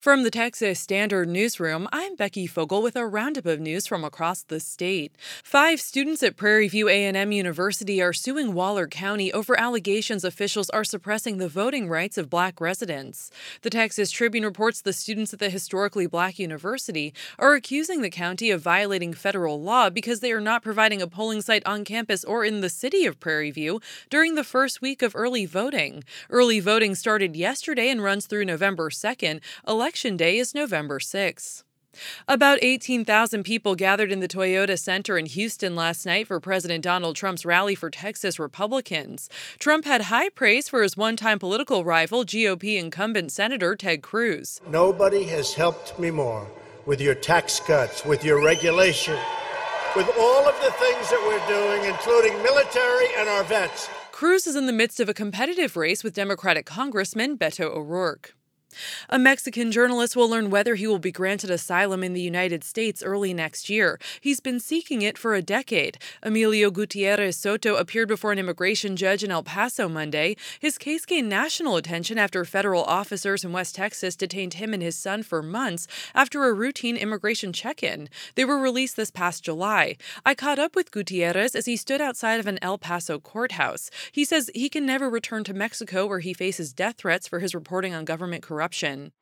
From the Texas Standard Newsroom, I'm Becky Fogel with a roundup of news from across the state. Five students at Prairie View A&M University are suing Waller County over allegations officials are suppressing the voting rights of black residents. The Texas Tribune reports the students at the historically black university are accusing the county of violating federal law because they are not providing a polling site on campus or in the city of Prairie View during the first week of early voting. Early voting started yesterday and runs through November 2nd. Election Day is November 6. About 18,000 people gathered in the Toyota Center in Houston last night for President Donald Trump's rally for Texas Republicans. Trump had high praise for his one time political rival, GOP incumbent Senator Ted Cruz. Nobody has helped me more with your tax cuts, with your regulation, with all of the things that we're doing, including military and our vets. Cruz is in the midst of a competitive race with Democratic Congressman Beto O'Rourke. A Mexican journalist will learn whether he will be granted asylum in the United States early next year. He's been seeking it for a decade. Emilio Gutierrez Soto appeared before an immigration judge in El Paso Monday. His case gained national attention after federal officers in West Texas detained him and his son for months after a routine immigration check in. They were released this past July. I caught up with Gutierrez as he stood outside of an El Paso courthouse. He says he can never return to Mexico where he faces death threats for his reporting on government corruption corruption.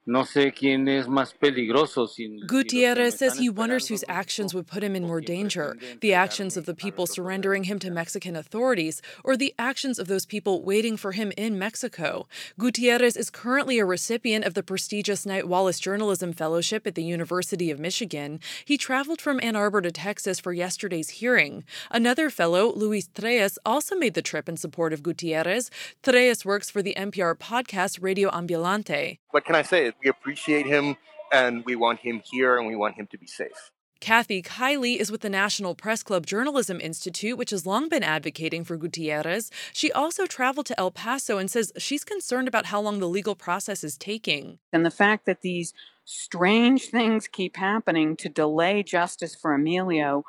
Gutierrez says he wonders whose actions would put him in more danger the actions of the people surrendering him to Mexican authorities, or the actions of those people waiting for him in Mexico. Gutierrez is currently a recipient of the prestigious Knight Wallace Journalism Fellowship at the University of Michigan. He traveled from Ann Arbor to Texas for yesterday's hearing. Another fellow, Luis Trelles, also made the trip in support of Gutierrez. Trelles works for the NPR podcast Radio Ambulante what can I say? We appreciate him and we want him here and we want him to be safe. Kathy Kiely is with the National Press Club Journalism Institute, which has long been advocating for Gutierrez. She also traveled to El Paso and says she's concerned about how long the legal process is taking. And the fact that these strange things keep happening to delay justice for Emilio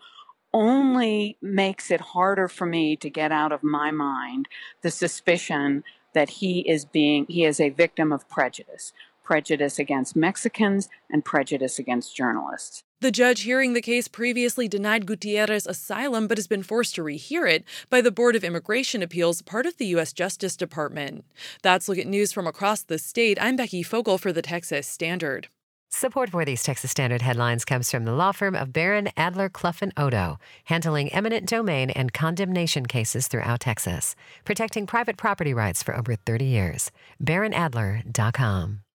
only makes it harder for me to get out of my mind the suspicion that he is being he is a victim of prejudice prejudice against Mexicans and prejudice against journalists. The judge hearing the case previously denied Gutierrez asylum but has been forced to rehear it by the Board of Immigration Appeals, part of the U.S. Justice Department. That's Look at News from across the state. I'm Becky Fogel for the Texas Standard. Support for these Texas Standard headlines comes from the law firm of Barron, Adler, Clough, and Oddo, handling eminent domain and condemnation cases throughout Texas, protecting private property rights for over 30 years. BarronAdler.com.